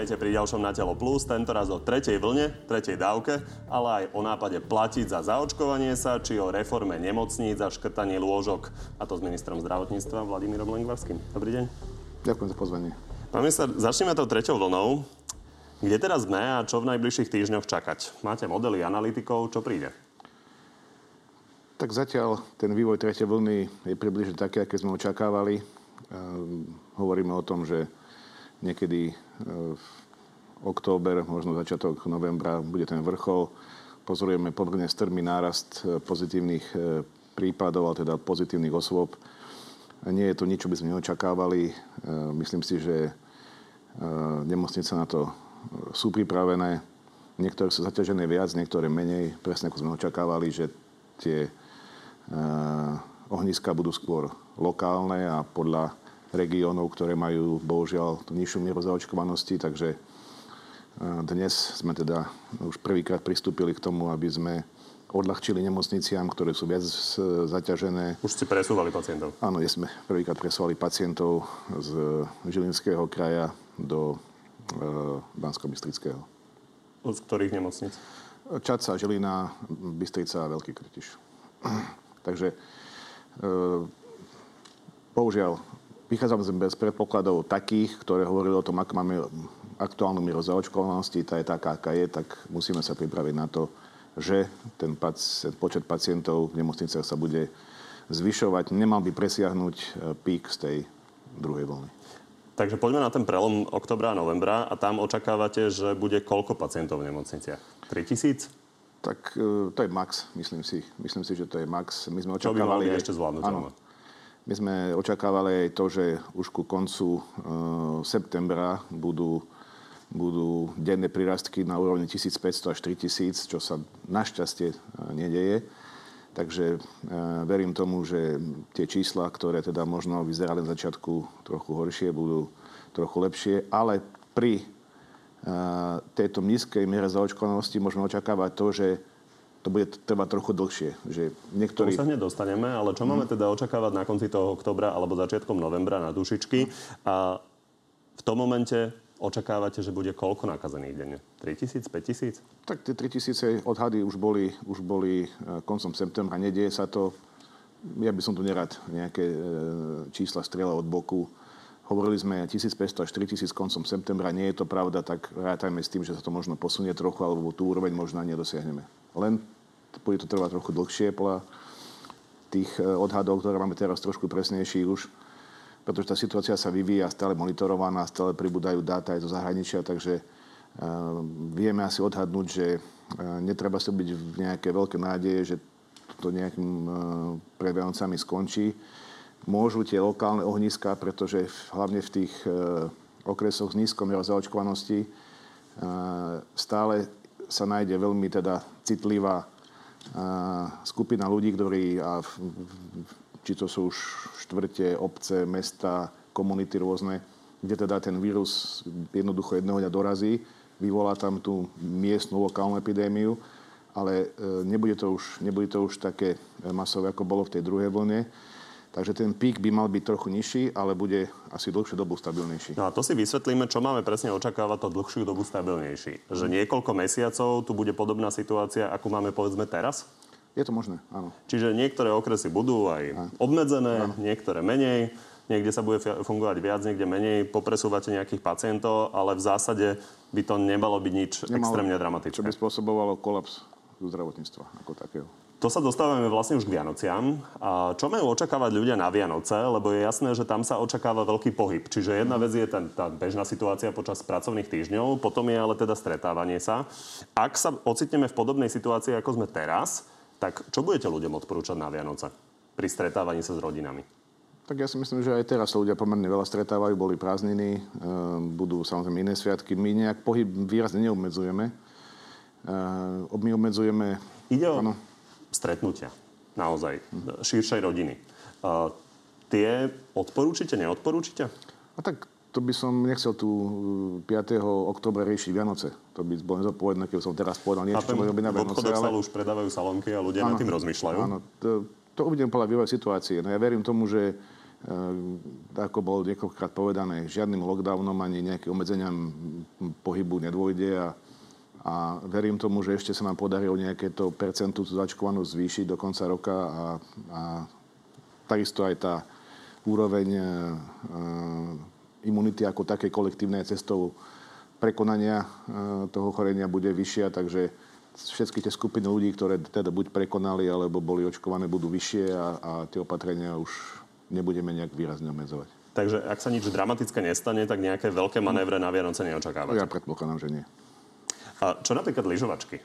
Vítajte pri ďalšom Na telo plus, tentoraz o tretej vlne, tretej dávke, ale aj o nápade platiť za zaočkovanie sa, či o reforme nemocníc a škrtanie lôžok. A to s ministrom zdravotníctva Vladimírom Lengvarským. Dobrý deň. Ďakujem za pozvanie. Pán minister, začneme tou treťou vlnou. Kde teraz sme a čo v najbližších týždňoch čakať? Máte modely analytikov, čo príde? Tak zatiaľ ten vývoj tretej vlny je približne taký, aké sme očakávali. Ehm, hovoríme o tom, že niekedy október, možno začiatok novembra bude ten vrchol. Pozorujeme pomerne strmý nárast e, pozitívnych e, prípadov, ale teda pozitívnych osôb. Nie je to nič, čo by sme neočakávali. Myslím si, že nemocnice na to sú pripravené. Niektoré sú zaťažené viac, niektoré menej. Presne ako sme očakávali, že tie ohniska budú skôr lokálne a podľa regiónov, ktoré majú bohužiaľ tú nižšiu mieru zaočkovanosti, takže e, dnes sme teda už prvýkrát pristúpili k tomu, aby sme odľahčili nemocniciam, ktoré sú viac zaťažené. Už ste presúvali pacientov? Áno, dnes sme prvýkrát presúvali pacientov z Žilinského kraja do e, Bansko-Bystrického. Z ktorých nemocnic? Čaca, Žilina, Bystrica a Veľký Krtiš. Takže e, bohužiaľ Vychádzam z predpokladov takých, ktoré hovorili o tom, ak máme aktuálnu mieru zaočkovanosti, tá je taká, aká je, tak musíme sa pripraviť na to, že ten pacient, počet pacientov v nemocniciach sa bude zvyšovať. Nemal by presiahnuť e, pík z tej druhej vlny. Takže poďme na ten prelom oktobra a novembra a tam očakávate, že bude koľko pacientov v nemocniciach? 3000? Tak e, to je max, myslím si. Myslím si, že to je max. My sme očakávali... Čo by ešte zvládnutelné? My sme očakávali aj to, že už ku koncu e, septembra budú, budú denné prirastky na úrovni 1500 až 3000, čo sa našťastie e, nedeje. Takže e, verím tomu, že tie čísla, ktoré teda možno vyzerali na začiatku trochu horšie, budú trochu lepšie, ale pri e, tejto nízkej miere zaočkovanosti môžeme očakávať to, že to bude trvať trochu dlhšie. Že niektorí... To sa hneď dostaneme, ale čo máme teda očakávať na konci toho oktobra alebo začiatkom novembra na dušičky? A v tom momente očakávate, že bude koľko nakazených denne? 3000, 5000? Tak tie 3000 odhady už boli, už boli e, koncom septembra. Nedieje sa to. Ja by som tu nerad nejaké e, čísla strieľal od boku. Hovorili sme 1500 až 4000 koncom septembra. Nie je to pravda, tak rátajme s tým, že sa to možno posunie trochu, alebo tú úroveň možno nedosiahneme. Len bude to trvať trochu dlhšie podľa tých e, odhadov, ktoré máme teraz trošku presnejších už, pretože tá situácia sa vyvíja stále monitorovaná, stále pribúdajú dáta aj zo zahraničia, takže uh, vieme asi odhadnúť, že uh, netreba sa byť v nejaké veľké nádeje, že to nejakým pred Vianocami skončí. Môžu tie lokálne ohniska, pretože hlavne v tých okresoch s nízkou mierou zaočkovanosti stále sa nájde veľmi teda citlivá skupina ľudí, ktorí, a či to sú už štvrte, obce, mesta, komunity rôzne, kde teda ten vírus jednoducho jedného dňa dorazí, vyvolá tam tú miestnu lokálnu epidémiu, ale e, nebude to už, nebude to už také masové, ako bolo v tej druhej vlne. Takže ten pík by mal byť trochu nižší, ale bude asi dlhšiu dobu stabilnejší. No a to si vysvetlíme, čo máme presne očakávať to dlhšiu dobu stabilnejší. Že niekoľko mesiacov tu bude podobná situácia, ako máme povedzme teraz? Je to možné, áno. Čiže niektoré okresy budú aj obmedzené, áno. niektoré menej. Niekde sa bude fungovať viac, niekde menej. Popresúvate nejakých pacientov, ale v zásade by to nemalo byť nič Nemalo, extrémne dramatické. Čo by spôsobovalo kolaps zdravotníctva ako takého. To sa dostávame vlastne už k Vianociam. A čo majú očakávať ľudia na Vianoce? Lebo je jasné, že tam sa očakáva veľký pohyb. Čiže jedna vec je ten, tá bežná situácia počas pracovných týždňov, potom je ale teda stretávanie sa. Ak sa ocitneme v podobnej situácii, ako sme teraz, tak čo budete ľuďom odporúčať na Vianoce pri stretávaní sa s rodinami? Tak ja si myslím, že aj teraz sa ľudia pomerne veľa stretávajú, boli prázdniny, e, budú samozrejme iné sviatky. My nejak pohyb výrazne neobmedzujeme. E, my obmedzujeme... Ide o... Ano stretnutia naozaj širšej rodiny. Uh, tie odporúčite, neodporúčite? A tak to by som nechcel tu 5. oktobra riešiť Vianoce. To by bolo nezodpovedné, keby som teraz povedal niečo, čo robiť na Vianoce. V ale... už predávajú salónky a ľudia áno, nad tým rozmýšľajú. Áno, to, to uvidím podľa vývoja situácie. No ja verím tomu, že ako bolo niekoľkokrát povedané, žiadnym lockdownom ani nejakým obmedzeniam pohybu nedôjde a, a verím tomu, že ešte sa nám podarí o nejaké to percentu zaočkovanú zvýšiť do konca roka a, a takisto aj tá úroveň e, imunity ako také kolektívnej cestou prekonania e, toho chorenia bude vyššia, takže všetky tie skupiny ľudí, ktoré teda buď prekonali, alebo boli očkované, budú vyššie a, a tie opatrenia už nebudeme nejak výrazne obmedzovať. Takže ak sa nič dramatické nestane, tak nejaké veľké manévre na Vianoce neočakávate? Ja predpokladám, že nie. A čo napríklad lyžovačky?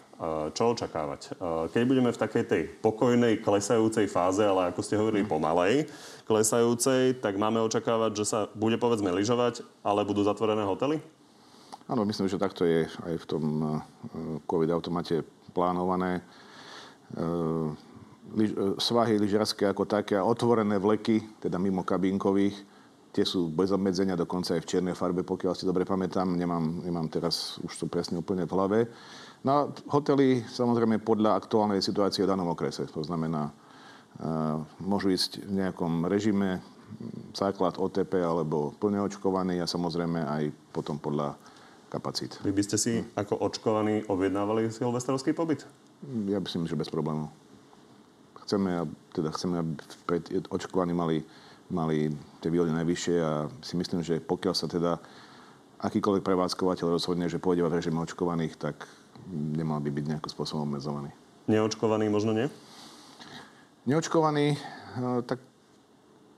Čo očakávať? Keď budeme v takej tej pokojnej, klesajúcej fáze, ale ako ste hovorili, pomalej, klesajúcej, tak máme očakávať, že sa bude povedzme lyžovať, ale budú zatvorené hotely? Áno, myslím, že takto je aj v tom COVID automate plánované lyž, e, svahy lyžiarské ako také a otvorené vleky, teda mimo kabínkových, tie sú bez obmedzenia, dokonca aj v čiernej farbe, pokiaľ si dobre pamätám, nemám, nemám teraz už to presne úplne v hlave. No a hotely samozrejme podľa aktuálnej situácie v danom okrese. To znamená, uh, môžu ísť v nejakom režime, základ OTP alebo plne očkovaný a samozrejme aj potom podľa kapacít. Vy by ste si ako očkovaní objednávali silvestrovský pobyt? Ja by si myslím, že bez problémov chceme, teda chceme, aby očkovaní mali, mali tie výhody najvyššie a si myslím, že pokiaľ sa teda akýkoľvek prevádzkovateľ rozhodne, že pôjde v režime očkovaných, tak nemal by byť nejakým spôsobom obmedzovaný. Neočkovaný možno nie? Neočkovaný, no, tak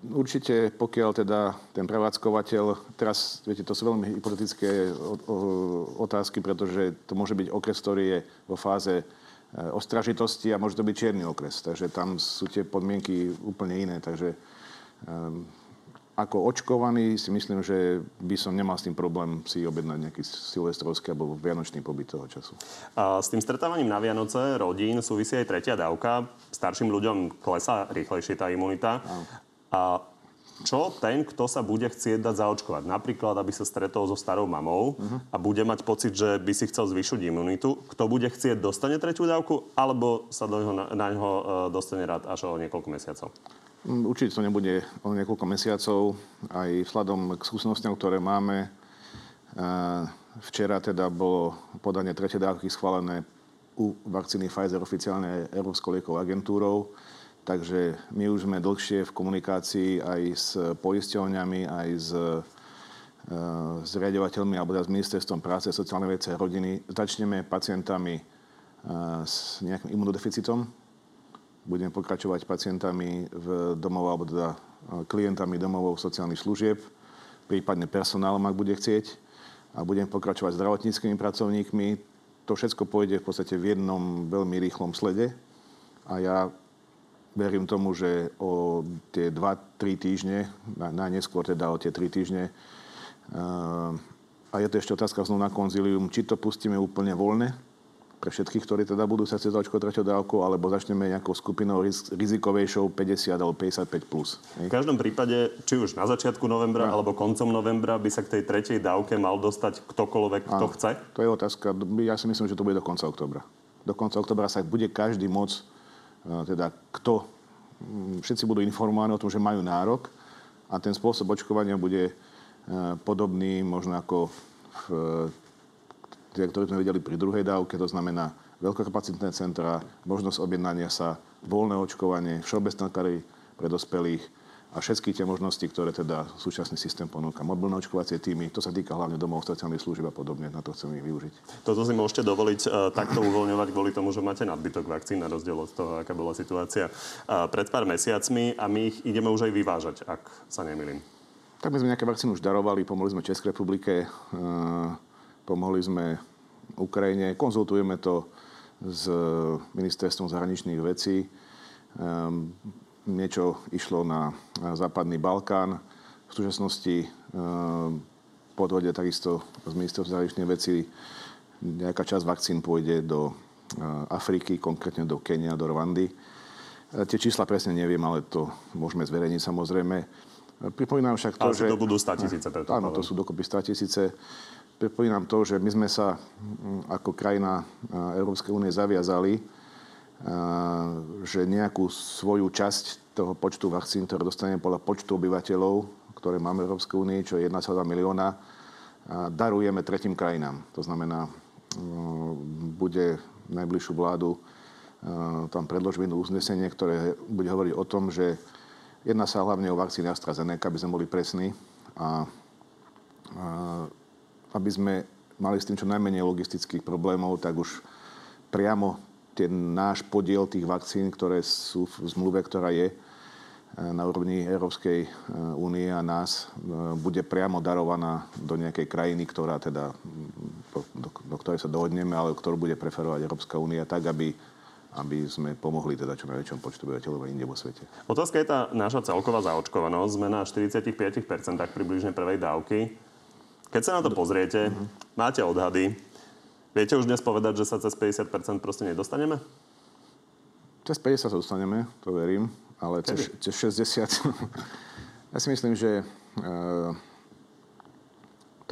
určite pokiaľ teda ten prevádzkovateľ, teraz, viete, to sú veľmi hypotetické otázky, pretože to môže byť okres, ktorý je vo fáze Eh, ostražitosti a môže to byť čierny okres. Takže tam sú tie podmienky úplne iné. Takže ako očkovaný si myslím, že by som nemal s tým problém si objednať nejaký silvestrovský alebo vianočný pobyt toho času. A s tým stretávaním na Vianoce rodín súvisí aj tretia dávka. Starším ľuďom klesá rýchlejšie tá imunita. A čo ten, kto sa bude chcieť dať zaočkovať. Napríklad, aby sa stretol so starou mamou uh-huh. a bude mať pocit, že by si chcel zvyšiť imunitu. Kto bude chcieť, dostane tretiu dávku, alebo sa do neho, na, na ňo e, dostane rád až o niekoľko mesiacov? Mm, určite to nebude o niekoľko mesiacov. Aj vzhľadom k skúsenostiam, ktoré máme, e, včera teda bolo podanie tretej dávky schválené u vakcíny Pfizer oficiálne Európskou liekovou agentúrou. Takže my už sme dlhšie v komunikácii aj s poisťovňami, aj s, e, s riadovateľmi alebo teda s ministerstvom práce, sociálnej veci a rodiny. Začneme pacientami e, s nejakým imunodeficitom. Budeme pokračovať pacientami v domov alebo teda e, klientami domovov sociálnych služieb, prípadne personálom, ak bude chcieť. A budeme pokračovať zdravotníckými pracovníkmi. To všetko pôjde v podstate v jednom veľmi rýchlom slede. A ja verím tomu, že o tie 2-3 týždne, najneskôr teda o tie 3 týždne, a je to ešte otázka znovu na konzilium, či to pustíme úplne voľne pre všetkých, ktorí teda budú sa chcieť zaočkovať treťou dávkou, alebo začneme nejakou skupinou rizikovejšou 50 alebo 55+. Plus. V každom prípade, či už na začiatku novembra no. alebo koncom novembra by sa k tej tretej dávke mal dostať ktokoľvek, kto chce? To je otázka. Ja si myslím, že to bude do konca oktobra. Do konca oktobra sa bude každý môcť teda kto, všetci budú informovaní o tom, že majú nárok a ten spôsob očkovania bude podobný možno ako v ktoré sme videli pri druhej dávke, to znamená veľkokapacitné centra, možnosť objednania sa, voľné očkovanie, všeobecné kary pre dospelých, a všetky tie možnosti, ktoré teda súčasný systém ponúka. Mobilné očkovacie týmy, to sa týka hlavne domov sociálnych služieb a podobne, na to chceme ich využiť. Toto si môžete dovoliť uh, takto uvoľňovať kvôli tomu, že máte nadbytok vakcín na rozdiel od toho, aká bola situácia uh, pred pár mesiacmi a my ich ideme už aj vyvážať, ak sa nemýlim. Tak my sme nejaké vakcíny už darovali, pomohli sme Českej republike, uh, pomohli sme Ukrajine, konzultujeme to s ministerstvom zahraničných vecí. Um, niečo išlo na západný Balkán. V súčasnosti e, podvode takisto z ministerstva zahraničných vecí nejaká časť vakcín pôjde do e, Afriky, konkrétne do Kenia, do Rwandy. E, tie čísla presne neviem, ale to môžeme zverejniť samozrejme. Pripomínam však to, ale že... to budú 100 tisíce. Áno, to sú dokopy 100 tisíce. Pripomínam to, že my sme sa ako krajina Európskej únie zaviazali, že nejakú svoju časť toho počtu vakcín, ktoré dostaneme podľa počtu obyvateľov, ktoré máme v Európskej únii, čo je 1,2 milióna, darujeme tretím krajinám. To znamená, bude najbližšiu vládu tam predložíme uznesenie, ktoré bude hovoriť o tom, že jedná sa hlavne o vakcíny AstraZeneca, aby sme boli presní a aby sme mali s tým čo najmenej logistických problémov, tak už priamo ten náš podiel tých vakcín, ktoré sú v zmluve, ktorá je e, na úrovni Európskej e, únie a nás, e, bude priamo darovaná do nejakej krajiny, ktorá teda, do, do ktorej sa dohodneme, ale ktorú bude preferovať Európska únia tak, aby aby sme pomohli teda čo najväčšom počtu obyvateľov inde vo svete. Otázka je tá naša celková zaočkovanosť. Sme na 45% približne prvej dávky. Keď sa na to pozriete, uh-huh. máte odhady, viete už dnes povedať, že sa cez 50% proste nedostaneme? Cez 50 sa dostaneme, to verím, ale cez, cez 60... ja si myslím, že uh,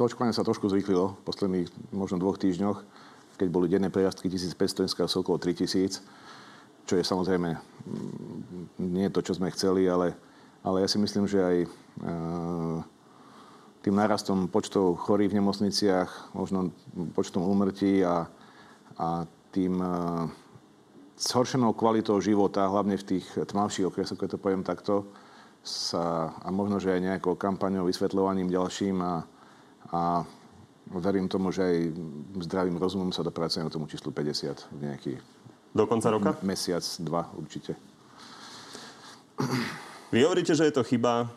to očkovanie sa trošku zvyklilo v posledných možno dvoch týždňoch, keď boli denné prejazdy 1500, dneska sú okolo 3000, čo je samozrejme mm, nie to, čo sme chceli, ale, ale ja si myslím, že aj uh, tým nárastom počtov chorých v nemocniciach, možno počtom úmrtí a, a tým uh, zhoršenou kvalitou života, hlavne v tých tmavších okresoch, keď to poviem takto, sa, a možno, že aj nejakou kampaňou, vysvetľovaním ďalším a, a verím tomu, že aj zdravým rozumom sa dopracujeme k tomu číslu 50 v nejaký... Do konca roka? Mesiac, dva určite. Vy hovoríte, že je to chyba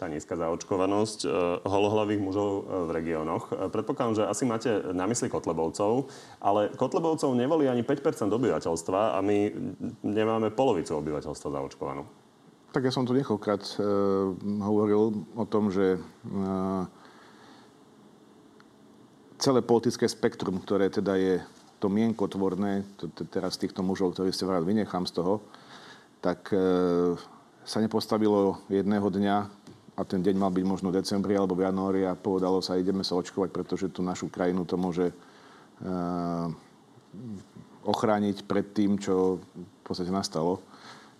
tá nízka zaočkovanosť e, holohlavých mužov e, v regiónoch. E, predpokladám, že asi máte na mysli Kotlebovcov, ale Kotlebovcov nevolí ani 5% obyvateľstva a my nemáme polovicu obyvateľstva zaočkovanú. Tak ja som tu niekoľkrát e, hovoril o tom, že e, celé politické spektrum, ktoré teda je to mienkotvorné, teraz týchto mužov, ktorí ste vrát vynechám z toho, tak e, sa nepostavilo jedného dňa a ten deň mal byť možno v decembri alebo v januári a povedalo sa, ideme sa očkovať, pretože tú našu krajinu to môže uh, ochrániť pred tým, čo v podstate nastalo.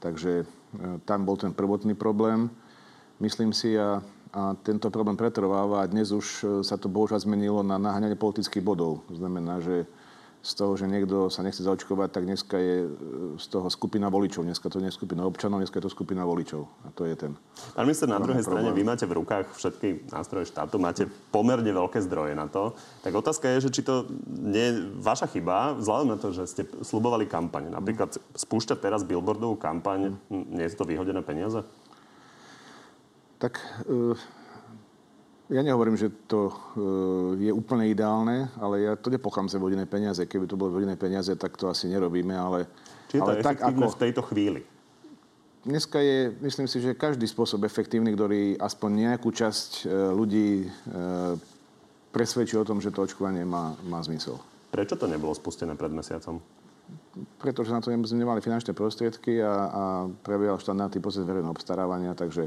Takže uh, tam bol ten prvotný problém. Myslím si, a, a tento problém pretrváva a dnes už e, sa to bohužiaľ zmenilo na naháňanie politických bodov. Znamená, že z toho, že niekto sa nechce zaočkovať, tak dneska je e, z toho skupina voličov. Dneska to nie je skupina občanov, dneska je to skupina voličov. A to je ten... Pán minister, na druhej strane, vy máte v rukách všetky nástroje štátu, máte pomerne veľké zdroje na to. Tak otázka je, že či to nie je vaša chyba, vzhľadom na to, že ste slubovali kampaň. Napríklad spúšťať teraz billboardovú kampaň, nie je to vyhodené peniaze? Tak... Uh ja nehovorím, že to e, je úplne ideálne, ale ja to nepochám za vodiné peniaze. Keby to boli vodiné peniaze, tak to asi nerobíme, ale... Či je to ale tak, ako... v tejto chvíli? Dneska je, myslím si, že každý spôsob efektívny, ktorý aspoň nejakú časť e, ľudí e, presvedčí o tom, že to očkovanie má, má zmysel. Prečo to nebolo spustené pred mesiacom? Pretože na to nemali finančné prostriedky a, a prebiehal štandardný proces verejného obstarávania, takže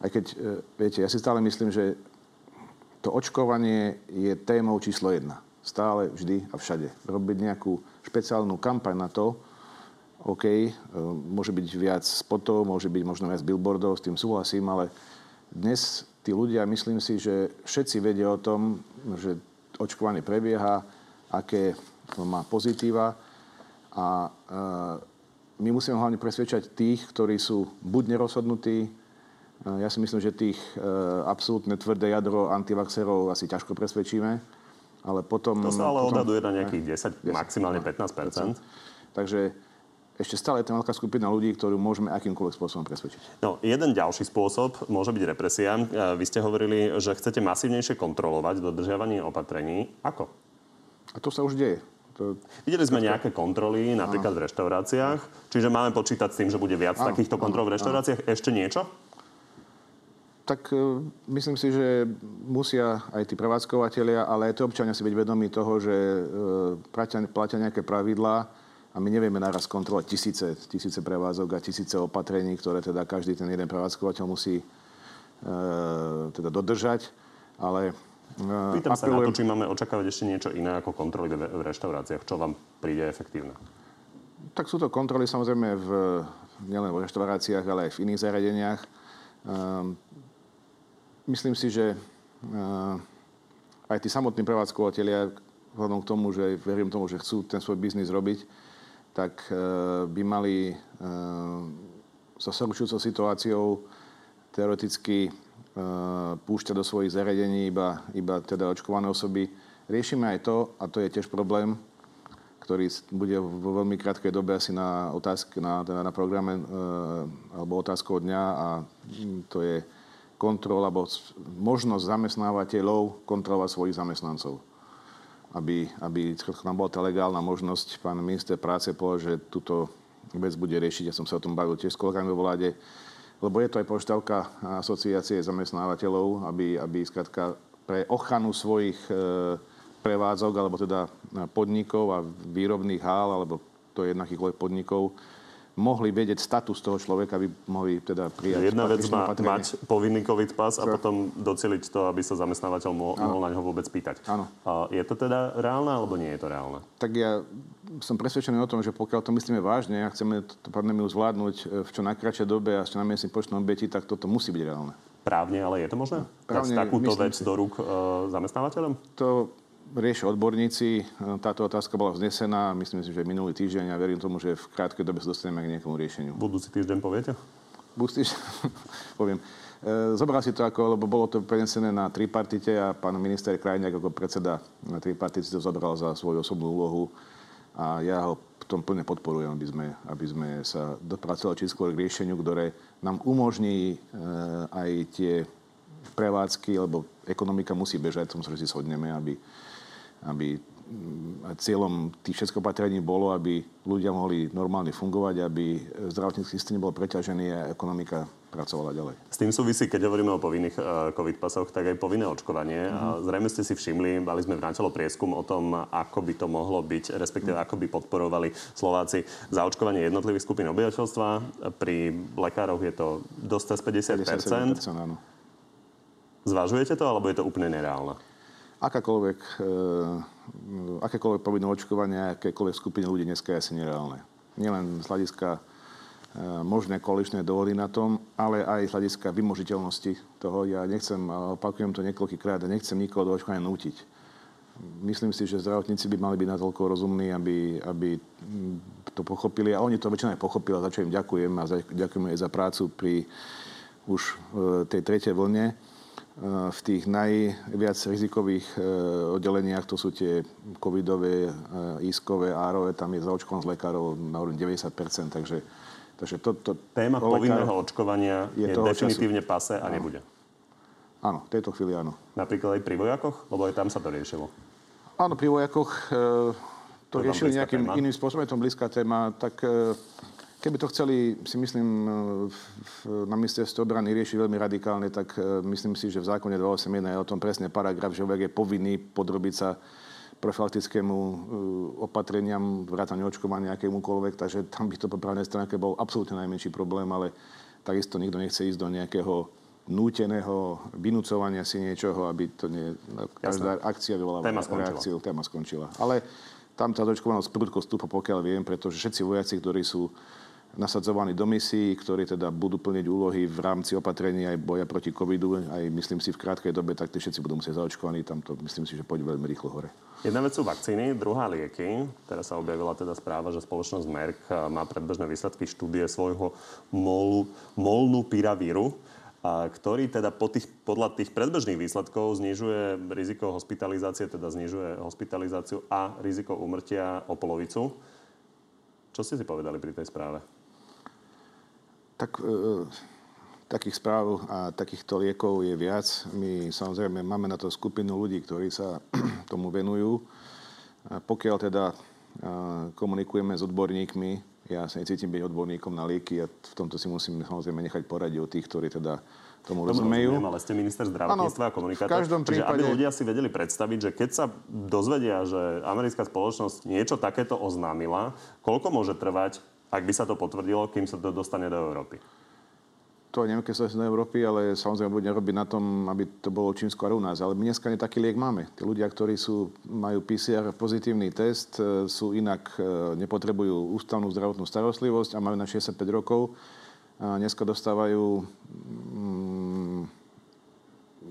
aj keď, viete, ja si stále myslím, že to očkovanie je témou číslo jedna. Stále, vždy a všade. Robiť nejakú špeciálnu kampaň na to, OK, e, môže byť viac spotov, môže byť možno viac billboardov, s tým súhlasím, ale dnes tí ľudia, myslím si, že všetci vedia o tom, že očkovanie prebieha, aké má pozitíva a e, my musíme hlavne presvedčať tých, ktorí sú buď nerozhodnutí, ja si myslím, že tých e, absolútne tvrdé jadro antivaxerov asi ťažko presvedčíme. Ale potom... To sa ale potom, odhaduje na nejakých 10, 10 maximálne 15% Takže ešte stále je tam veľká skupina ľudí, ktorú môžeme akýmkoľvek spôsobom presvedčiť. No, jeden ďalší spôsob môže byť represia. E, vy ste hovorili, že chcete masívnejšie kontrolovať dodržiavanie opatrení. Ako? A to sa už deje. To... Videli sme nejaké kontroly, napríklad v reštauráciách. Čiže máme počítať s tým, že bude viac áno, takýchto kontrol v reštauráciách. Áno. Ešte niečo? Tak e, myslím si, že musia aj tí prevádzkovateľia, ale aj tí občania si byť vedomí toho, že e, platia, platia nejaké pravidlá a my nevieme naraz kontrolovať tisíce, tisíce prevádzok a tisíce opatrení, ktoré teda každý ten jeden prevádzkovateľ musí e, teda dodržať. Ale Pýtam apelujem... sa na to, či máme očakávať ešte niečo iné ako kontroly v reštauráciách. Čo vám príde efektívne? Tak sú to kontroly samozrejme v, v nielen v reštauráciách, ale aj v iných zariadeniach. Ehm, myslím si, že aj tí samotní prevádzkovateľia, vzhľadom k tomu, že verím tomu, že chcú ten svoj biznis robiť, tak by mali so sorčujúcou situáciou teoreticky púšťať do svojich zariadení iba, iba teda očkované osoby. Riešime aj to, a to je tiež problém, ktorý bude vo veľmi krátkej dobe asi na, otázky, na, teda na programe alebo otázkou dňa a to je kontrola alebo možnosť zamestnávateľov kontrolovať svojich zamestnancov. Aby, aby nám bola tá legálna možnosť, pán minister práce povedal, že túto vec bude riešiť. Ja som sa o tom bavil tiež s kolegami vo vláde, lebo je to aj požiadavka asociácie zamestnávateľov, aby, aby skratka pre ochranu svojich e, prevádzok, alebo teda podnikov a výrobných hál, alebo to je jednakýchkoľvek podnikov, mohli vedieť status toho človeka, aby mohli teda prijať Jedna vec má mať povinný COVID pas a potom doceliť to, aby sa zamestnávateľ mohol, mohol na ňo vôbec pýtať. Áno. Je to teda reálne, alebo nie je to reálne? Tak ja som presvedčený o tom, že pokiaľ to myslíme vážne a chceme tú pandémiu zvládnuť e, v čo najkračšej dobe a s čo najmenším počtom obetí, tak toto musí byť reálne. Právne, ale je to možné? Právne, Dať takúto vec si. do rúk e, zamestnávateľom? To riešia odborníci. Táto otázka bola vznesená, myslím si, že minulý týždeň a verím tomu, že v krátkej dobe sa dostaneme k nejakému riešeniu. Budúci týždeň poviete? Budúci týždeň, poviem. E, zobral si to ako, lebo bolo to prenesené na tripartite a pán minister Krajniak ako predseda na tripartite to zobral za svoju osobnú úlohu a ja ho v tom plne podporujem, aby sme, aby sme sa dopracovali skôr k riešeniu, ktoré nám umožní e, aj tie prevádzky, lebo ekonomika musí bežať, tom sa si shodneme, aby, aby mm, cieľom tých všetkých opatrení bolo, aby ľudia mohli normálne fungovať, aby zdravotnícky systém nebol preťažený a ekonomika pracovala ďalej. S tým súvisí, keď hovoríme o povinných uh, COVID pasoch, tak aj povinné očkovanie. Mm-hmm. Zrejme ste si všimli, mali sme v Nátelo prieskum o tom, ako by to mohlo byť, respektíve mm-hmm. ako by podporovali Slováci zaočkovanie jednotlivých skupín obyvateľstva. Pri lekároch je to dosť cez 50%. 50% áno. Zvažujete to, alebo je to úplne nereálne? Akákoľvek, e, akékoľvek povinné očkovanie, akékoľvek skupiny ľudí dneska je asi nereálne. Nielen z hľadiska e, možné koaličné dohody na tom, ale aj z hľadiska vymožiteľnosti toho. Ja nechcem, opakujem to niekoľkýkrát, nechcem nikoho do očkovania nútiť. Myslím si, že zdravotníci by mali byť natoľko rozumní, aby, aby to pochopili. A oni to väčšina aj pochopili, za čo im ďakujem a ďakujem aj za prácu pri už e, tej tretej vlne v tých najviac rizikových e, oddeleniach, to sú tie covidové, e, iskové, árové, tam je zaočkovanosť lekárov na úrovni 90%, takže, takže to, to, Téma povinného očkovania je, je definitívne času. pase a nebude. Áno, v tejto chvíli áno. Napríklad aj pri vojakoch? Lebo aj tam sa to riešilo. Áno, pri vojakoch e, to, to riešili nejakým téma. iným spôsobom, je to blízka téma, tak e, Keby to chceli, si myslím, na ministerstve obrany riešiť veľmi radikálne, tak e, myslím si, že v zákone 281 je o tom presne paragraf, že je povinný podrobiť sa profilaktickému e, opatreniam, vrátane očkovania akémukoľvek, takže tam by to po právnej stránke bol absolútne najmenší problém, ale takisto nikto nechce ísť do nejakého núteného vynúcovania si niečoho, aby to nie... Každá akcia vyvoláva téma reakciu, téma skončila. Ale tam tá očkovanosť prudko stúpa, pokiaľ viem, pretože všetci vojaci, ktorí sú nasadzovaní do misií, ktorí teda budú plniť úlohy v rámci opatrenia aj boja proti covidu, aj myslím si v krátkej dobe, tak tí všetci budú musieť zaočkovaní. Tam to myslím si, že pôjde veľmi rýchlo hore. Jedna vec sú vakcíny, druhá lieky. Teraz sa objavila teda správa, že spoločnosť Merck má predbežné výsledky štúdie svojho molu, molnu piravíru, a ktorý teda po tých, podľa tých predbežných výsledkov znižuje riziko hospitalizácie, teda znižuje hospitalizáciu a riziko umrtia o polovicu. Čo ste si povedali pri tej správe? Tak e, takých správ a takýchto liekov je viac. My samozrejme máme na to skupinu ľudí, ktorí sa tomu venujú. A pokiaľ teda e, komunikujeme s odborníkmi, ja sa necítim byť odborníkom na lieky a v tomto si musím samozrejme nechať poradiť od tých, ktorí teda tomu, tomu rozumejú. Rozumiem, ale ste minister zdravotníctva ano, a komunikátor. V každom prípade... Čiže aby ľudia si vedeli predstaviť, že keď sa dozvedia, že americká spoločnosť niečo takéto oznámila, koľko môže trvať ak by sa to potvrdilo, kým sa to dostane do Európy? to neviem, keď sa do Európy, ale samozrejme budeme robiť na tom, aby to bolo Čínsko a u nás. Ale my dneska taký liek máme. Tí ľudia, ktorí sú, majú PCR pozitívny test, e, sú inak, e, nepotrebujú ústavnú zdravotnú starostlivosť a majú na 65 rokov, a dneska dostávajú mm,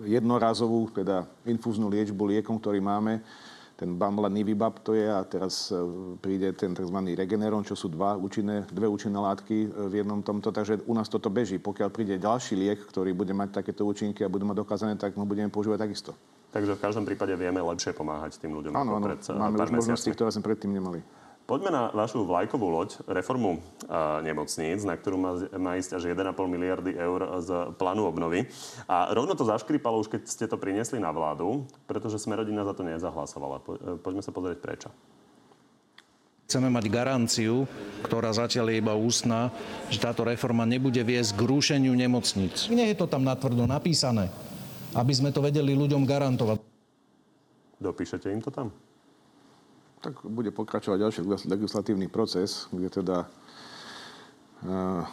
jednorazovú, teda infúznu liečbu liekom, ktorý máme, ten Nivibab to je a teraz e, príde ten tzv. Regeneron, čo sú dva účinné, dve účinné látky e, v jednom tomto, takže u nás toto beží. Pokiaľ príde ďalší liek, ktorý bude mať takéto účinky a bude mať dokázané, tak ho budeme používať takisto. Takže v každom prípade vieme lepšie pomáhať tým ľuďom. Áno, áno, pred, máme už možnosti, ktoré sme predtým nemali. Poďme na vašu vlajkovú loď, reformu uh, nemocníc, na ktorú má, má ísť až 1,5 miliardy eur z plánu obnovy. A rovno to zaškripalo už, keď ste to priniesli na vládu, pretože sme rodina za to nezahlasovala. Po, uh, poďme sa pozrieť prečo. Chceme mať garanciu, ktorá zatiaľ je iba ústna, že táto reforma nebude viesť k rušeniu nemocníc. Nie je to tam natvrdo napísané, aby sme to vedeli ľuďom garantovať. Dopíšete im to tam? Tak bude pokračovať ďalší legislatívny proces, kde teda uh,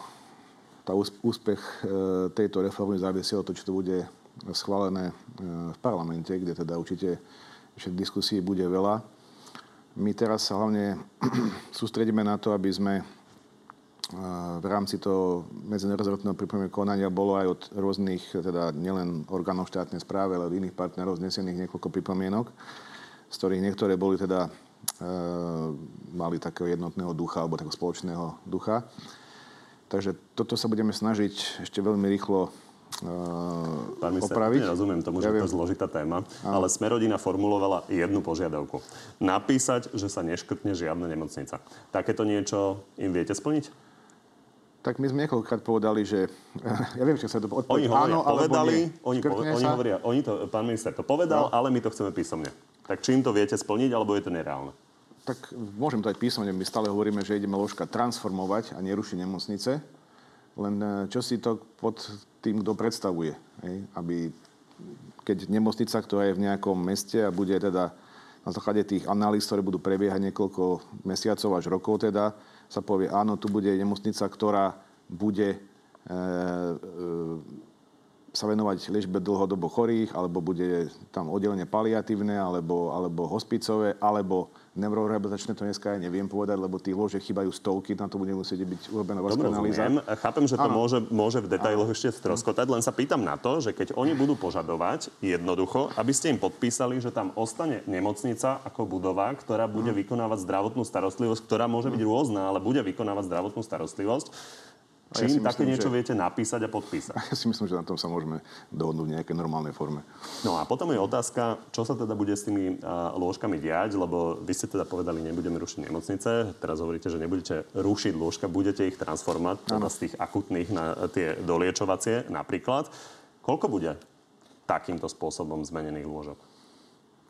tá úspech uh, tejto reformy závisí od toho, či to bude schválené uh, v parlamente, kde teda určite ešte diskusí bude veľa. My teraz sa hlavne sústredíme na to, aby sme v rámci toho medzinárodného prípravného konania bolo aj od rôznych, teda nielen orgánov štátnej správy, ale od iných partnerov znesených niekoľko pripomienok, z ktorých niektoré boli teda mali takého jednotného ducha alebo takého spoločného ducha. Takže toto sa budeme snažiť ešte veľmi rýchlo uh, Pán minister, opraviť. rozumiem tomu, ja že viem. to je zložitá téma, Áno. ale Smerodina formulovala jednu požiadavku. Napísať, že sa neškrtne žiadna nemocnica. Takéto niečo im viete splniť? Tak my sme niekoľkokrát povedali, že... Ja viem, čo sa to odpovedali. Oni hovoria, áno, povedali, oni, po, oni hovoria, oni to, pán minister to povedal, no. ale my to chceme písomne. Tak čím to viete splniť, alebo je to nereálne? Tak môžem to aj písomne. My stále hovoríme, že ideme ložka transformovať a nerušiť nemocnice. Len e, čo si to pod tým, kto predstavuje. Hej? Aby keď nemocnica, ktorá je v nejakom meste a bude teda na základe tých analýz, ktoré budú prebiehať niekoľko mesiacov až rokov teda, sa povie, áno, tu bude nemocnica, ktorá bude e, e, sa venovať liečbe dlhodobo chorých, alebo bude tam oddelenie paliatívne, alebo, alebo hospicové, alebo neurorehabilitačné, to dneska aj neviem povedať, lebo tých lôžek chýbajú stovky, na to bude musieť byť urobená veľká analýza. Chápem, že to môže, môže v detailoch ešte stroskotať, len sa pýtam na to, že keď oni budú požadovať jednoducho, aby ste im podpísali, že tam ostane nemocnica ako budova, ktorá bude vykonávať zdravotnú starostlivosť, ktorá môže byť rôzna, ale bude vykonávať zdravotnú starostlivosť, Čím ja také myslím, niečo že... viete napísať a podpísať? Ja si myslím, že na tom sa môžeme dohodnúť v nejakej normálnej forme. No a potom je otázka, čo sa teda bude s tými uh, lôžkami diať, lebo vy ste teda povedali, nebudeme rušiť nemocnice. Teraz hovoríte, že nebudete rušiť lôžka, budete ich transformovať teda z tých akutných na tie doliečovacie napríklad. Koľko bude takýmto spôsobom zmenených lôžok?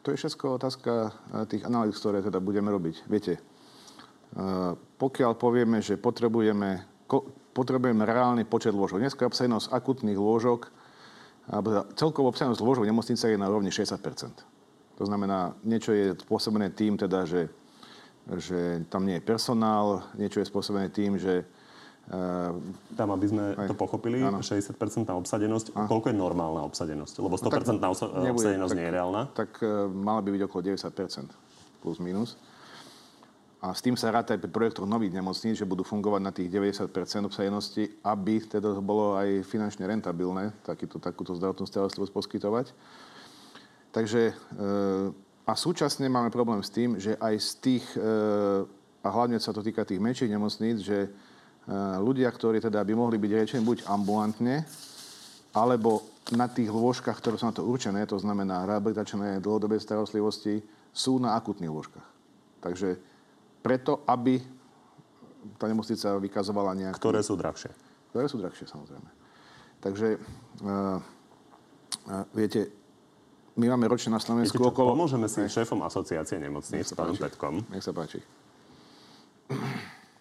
To je všetko otázka tých analýz, ktoré teda budeme robiť. Viete, pokiaľ povieme, že potrebujeme potrebujeme reálny počet lôžok. Dneska obsadenosť akutných lôžok, alebo celková obsadenosť lôžok v nemocnice je na úrovni 60% To znamená, niečo je spôsobené tým, teda, že, že tam nie je personál, niečo je spôsobené tým, že Uh, tam, aby sme aj, to pochopili, áno. 60% obsadenosť. A. Koľko je normálna obsadenosť? Lebo 100% no, tak, obsadenosť tak, nie je reálna. Tak uh, mala by byť okolo 90% plus minus. A s tým sa ráta aj pri projektoch nových nemocníc, že budú fungovať na tých 90% obsadenosti, aby teda bolo aj finančne rentabilné takýto, takúto zdravotnú starostlivosť poskytovať. Takže e, a súčasne máme problém s tým, že aj z tých, e, a hlavne sa to týka tých menších nemocníc, že e, ľudia, ktorí teda by mohli byť riečení buď ambulantne, alebo na tých lôžkach, ktoré sú na to určené, to znamená rehabilitačné dlhodobé starostlivosti, sú na akutných lôžkach. Takže preto, aby tá nemocnica vykazovala nejaké... Ktoré sú drahšie. Ktoré sú drahšie, samozrejme. Takže, uh, uh, viete, my máme ročne na Slovensku viete, čo, okolo... Pomôžeme si ne? šéfom asociácie nemocníc, s pánom Petkom. Nech sa páči.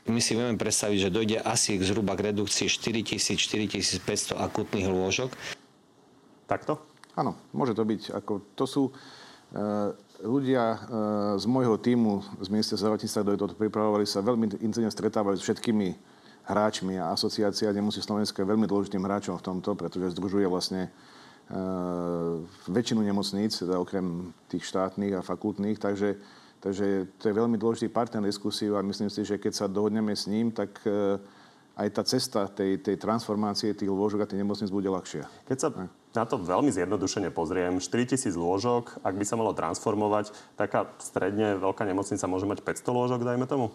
My si vieme predstaviť, že dojde asi k zhruba k redukcii 4000-4500 akutných lôžok. Takto? Áno, môže to byť. Ako, to sú... Uh, ľudia e, z môjho týmu z ministerstva zdravotníctva, ktorí toto pripravovali, sa veľmi intenzívne stretávali s všetkými hráčmi a asociácia nemusí Slovenska je veľmi dôležitým hráčom v tomto, pretože združuje vlastne e, väčšinu nemocníc, teda okrem tých štátnych a fakultných, takže, takže to je veľmi dôležitý partner diskusiu a myslím si, že keď sa dohodneme s ním, tak aj tá cesta tej, tej transformácie tých lôžok a tých nemocníc bude ľahšia. Keď sa na to veľmi zjednodušene pozriem, 4000 lôžok, ak by sa malo transformovať, taká stredne veľká nemocnica môže mať 500 lôžok, dajme tomu?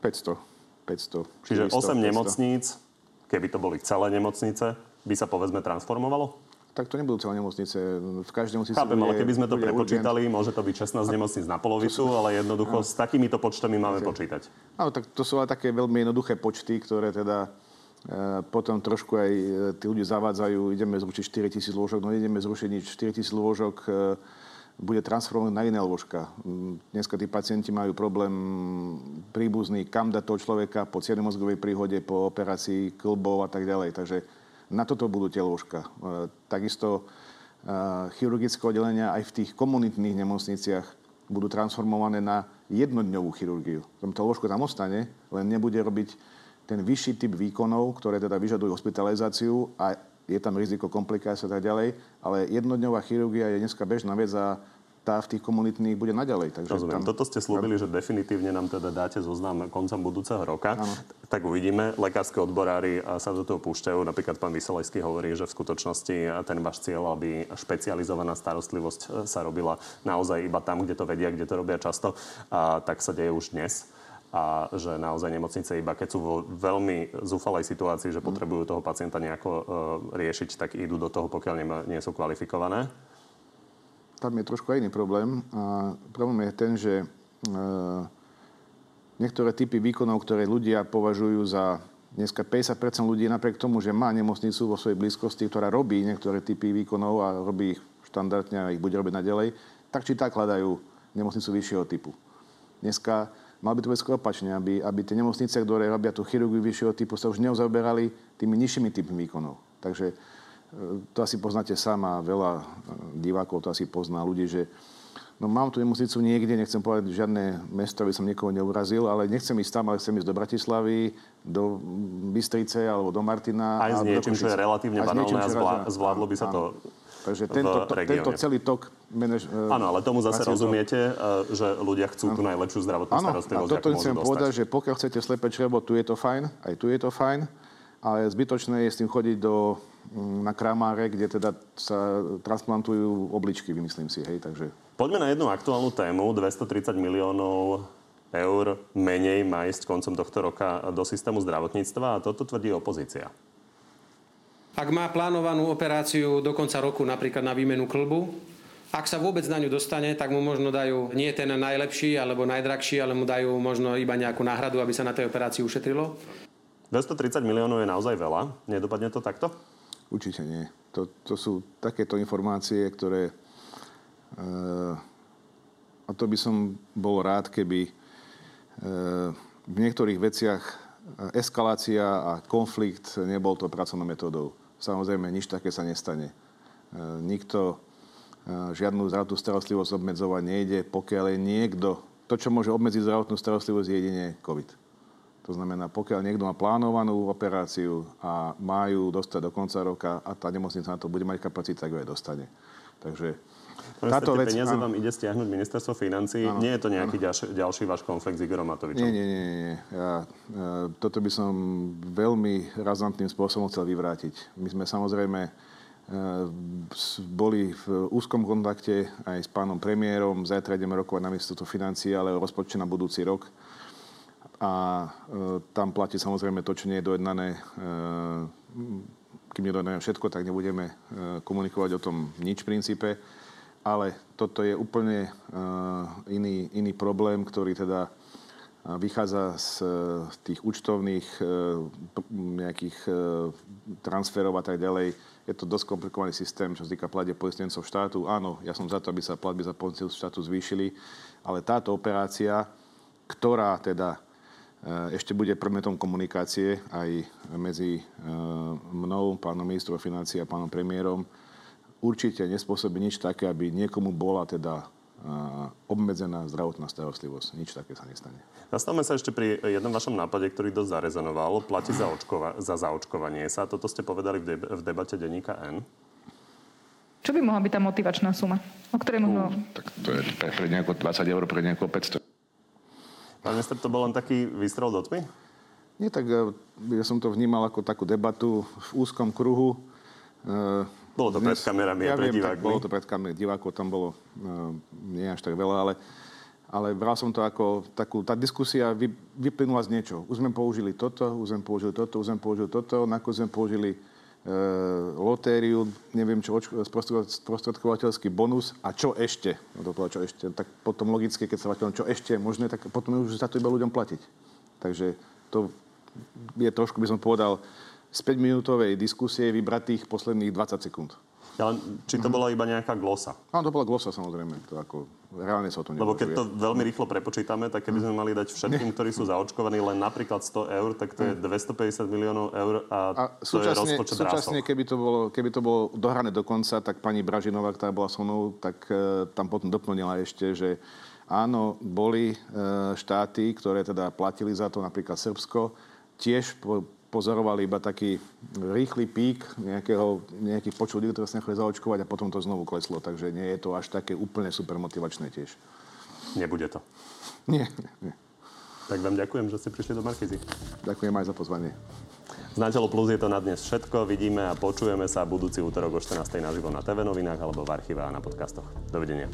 500. 500. Čiže 400, 8 500. nemocníc, keby to boli celé nemocnice, by sa povedzme transformovalo? Tak to nebudú celé nemocnice. V každej nemocnici Chápem, ale keby sme to prepočítali, urgent. môže to byť 16 nemocníc na polovicu, ale jednoducho a... s takýmito počtami máme okay. počítať. Áno, tak to sú ale také veľmi jednoduché počty, ktoré teda e, potom trošku aj e, tí ľudia zavádzajú, ideme zrušiť 4 tisíc lôžok, no ideme zrušiť nič, 4 tisíc lôžok e, bude transformovaný na iné lôžka. Mm, dneska tí pacienti majú problém príbuzný, kam dať toho človeka po mozgovej príhode, po operácii klbov a tak ďalej. Takže na toto budú tie lôžka. E, takisto e, chirurgické oddelenia aj v tých komunitných nemocniciach budú transformované na jednodňovú chirurgiu. To lôžko tam ostane, len nebude robiť ten vyšší typ výkonov, ktoré teda vyžadujú hospitalizáciu a je tam riziko komplikácie a tak ďalej, ale jednodňová chirurgia je dneska bežná vec a tá v tých komunitných bude naďalej. Takže Rozumiem. Tam... Toto ste slúbili, že definitívne nám teda dáte zoznam koncom budúceho roka. Ano. Tak uvidíme. Lekárske odborári sa do toho púšťajú. Napríklad pán Vyselejský hovorí, že v skutočnosti ten váš cieľ, aby špecializovaná starostlivosť e, sa robila naozaj iba tam, kde to vedia, kde to robia často, a tak sa deje už dnes a že naozaj nemocnice iba keď sú vo veľmi zúfalej situácii, že potrebujú toho pacienta nejako uh, riešiť, tak idú do toho, pokiaľ nema, nie sú kvalifikované? Tam je trošku iný problém. A problém je ten, že uh, niektoré typy výkonov, ktoré ľudia považujú za dneska 50% ľudí napriek tomu, že má nemocnicu vo svojej blízkosti, ktorá robí niektoré typy výkonov a robí ich štandardne a ich bude robiť naďalej, tak či tak hľadajú nemocnicu vyššieho typu. Dneska Mal by to byť skôr opačne, aby, aby tie nemocnice, ktoré robia tú chirurgiu vyššieho typu, sa už neozaberali tými nižšími typmi výkonov. Takže e, to asi poznáte sám a veľa e, divákov to asi pozná ľudí, že no mám tu nemocnicu niekde, nechcem povedať žiadne mesto, aby som niekoho neurazil, ale nechcem ísť tam, ale chcem ísť do Bratislavy, do Bystrice alebo do Martina. Aj s niečím, čo je relatívne banálne a zvládlo by sa to Takže tento, to, tento celý tok... E, Áno, ale tomu zase rozumiete, e, že ľudia chcú tú najlepšiu zdravotnú ano, starostlivosť, toto chcem povedať, že pokiaľ chcete slepé črevo, tu je to fajn, aj tu je to fajn, ale zbytočné je s tým chodiť do, na kramáre, kde teda sa transplantujú obličky, vymyslím si, hej, takže... Poďme na jednu aktuálnu tému. 230 miliónov eur menej má ísť koncom tohto roka do systému zdravotníctva a toto tvrdí opozícia. Ak má plánovanú operáciu do konca roku napríklad na výmenu klbu, ak sa vôbec na ňu dostane, tak mu možno dajú nie ten najlepší alebo najdrahší, ale mu dajú možno iba nejakú náhradu, aby sa na tej operácii ušetrilo. 230 miliónov je naozaj veľa. Nedopadne to takto? Určite nie. To, to sú takéto informácie, ktoré... Uh, a to by som bol rád, keby uh, v niektorých veciach eskalácia a konflikt nebol to pracovnou metodou. Samozrejme, nič také sa nestane. E, nikto e, žiadnu zdravotnú starostlivosť obmedzovať nejde, pokiaľ je niekto... To, čo môže obmedziť zdravotnú starostlivosť, je jedine COVID. To znamená, pokiaľ niekto má plánovanú operáciu a majú dostať do konca roka a tá nemocnica na to bude mať kapacitu, tak ho aj dostane. Takže táto vec... peniaze áno. vám ide stiahnuť ministerstvo financí. Áno, Nie je to nejaký ďalší, ďalší váš konflikt s Igorom Matovičom? Nie, nie, nie. nie. Ja, e, toto by som veľmi razantným spôsobom chcel vyvrátiť. My sme samozrejme e, boli v úzkom kontakte aj s pánom premiérom. Zajtra ideme rokovať na ministerstvo financí, ale o rozpočte na budúci rok. A e, tam platí samozrejme to, čo nie je dojednané. E, kým nedojednáme všetko, tak nebudeme e, komunikovať o tom nič v princípe ale toto je úplne iný, iný problém, ktorý teda vychádza z tých účtovných nejakých transferov a tak ďalej. Je to dosť komplikovaný systém, čo sa týka platie poistencov štátu. Áno, ja som za to, aby sa platby za poistencov štátu zvýšili, ale táto operácia, ktorá teda ešte bude predmetom komunikácie aj medzi mnou, pánom ministrom financií a pánom premiérom, určite nespôsobí nič také, aby niekomu bola teda obmedzená zdravotná starostlivosť. Nič také sa nestane. Zastavme sa ešte pri jednom vašom nápade, ktorý dosť zarezonoval. Platí za, očkova- za zaočkovanie sa. Toto ste povedali v, deb- v debate denníka N. Čo by mohla byť tá motivačná suma, o ktorej možno... Tak to je pre, pre nejako 20 eur, pre nejako 500. Pán minister, to bol len taký výstrel do tmy? Nie, tak e, ja som to vnímal ako takú debatu v úzkom kruhu. E, Bolo to pred kamerami a ja pred viem, tak divákmi. bolo to pred kamerami, divákov tam bolo uh, nie až tak veľa, ale, ale bral som to ako takú, tá diskusia vy, vyplynula z niečo. Už sme použili toto, už sme použili toto, už sme použili toto, nakoniec sme použili lotériu, neviem čo, sprostredkovateľský bonus a čo ešte? No to povedal, čo ešte. Tak potom logicky, keď sa vrátime, čo ešte je možné, tak potom už za to iba ľuďom platiť. Takže to je trošku, by som povedal, z 5-minútovej diskusie vybrať tých posledných 20 sekúnd. Ale či to bola iba nejaká glosa? Áno, to bola glosa samozrejme. To ako, reálne sa o tom Lebo keď to veľmi rýchlo prepočítame, tak keby sme mali dať všetkým, ktorí sú zaočkovaní len napríklad 100 eur, tak to je 250 miliónov eur a, A to je rozpočet súčasne keby, to bolo, keby to bolo dohrané do konca, tak pani Bražinová, ktorá bola so mnou, tak e, tam potom doplnila ešte, že áno, boli e, štáty, ktoré teda platili za to, napríklad Srbsko, tiež po, pozorovali iba taký rýchly pík nejakého, nejakých počov ľudí, ktoré sa nechali zaočkovať a potom to znovu kleslo. Takže nie je to až také úplne super motivačné tiež. Nebude to. Nie, nie. Tak vám ďakujem, že ste prišli do Markizy. Ďakujem aj za pozvanie. Z Na telo plus je to na dnes všetko. Vidíme a počujeme sa budúci útorok o 14. naživo na TV novinách alebo v archíve a na podcastoch. Dovidenia.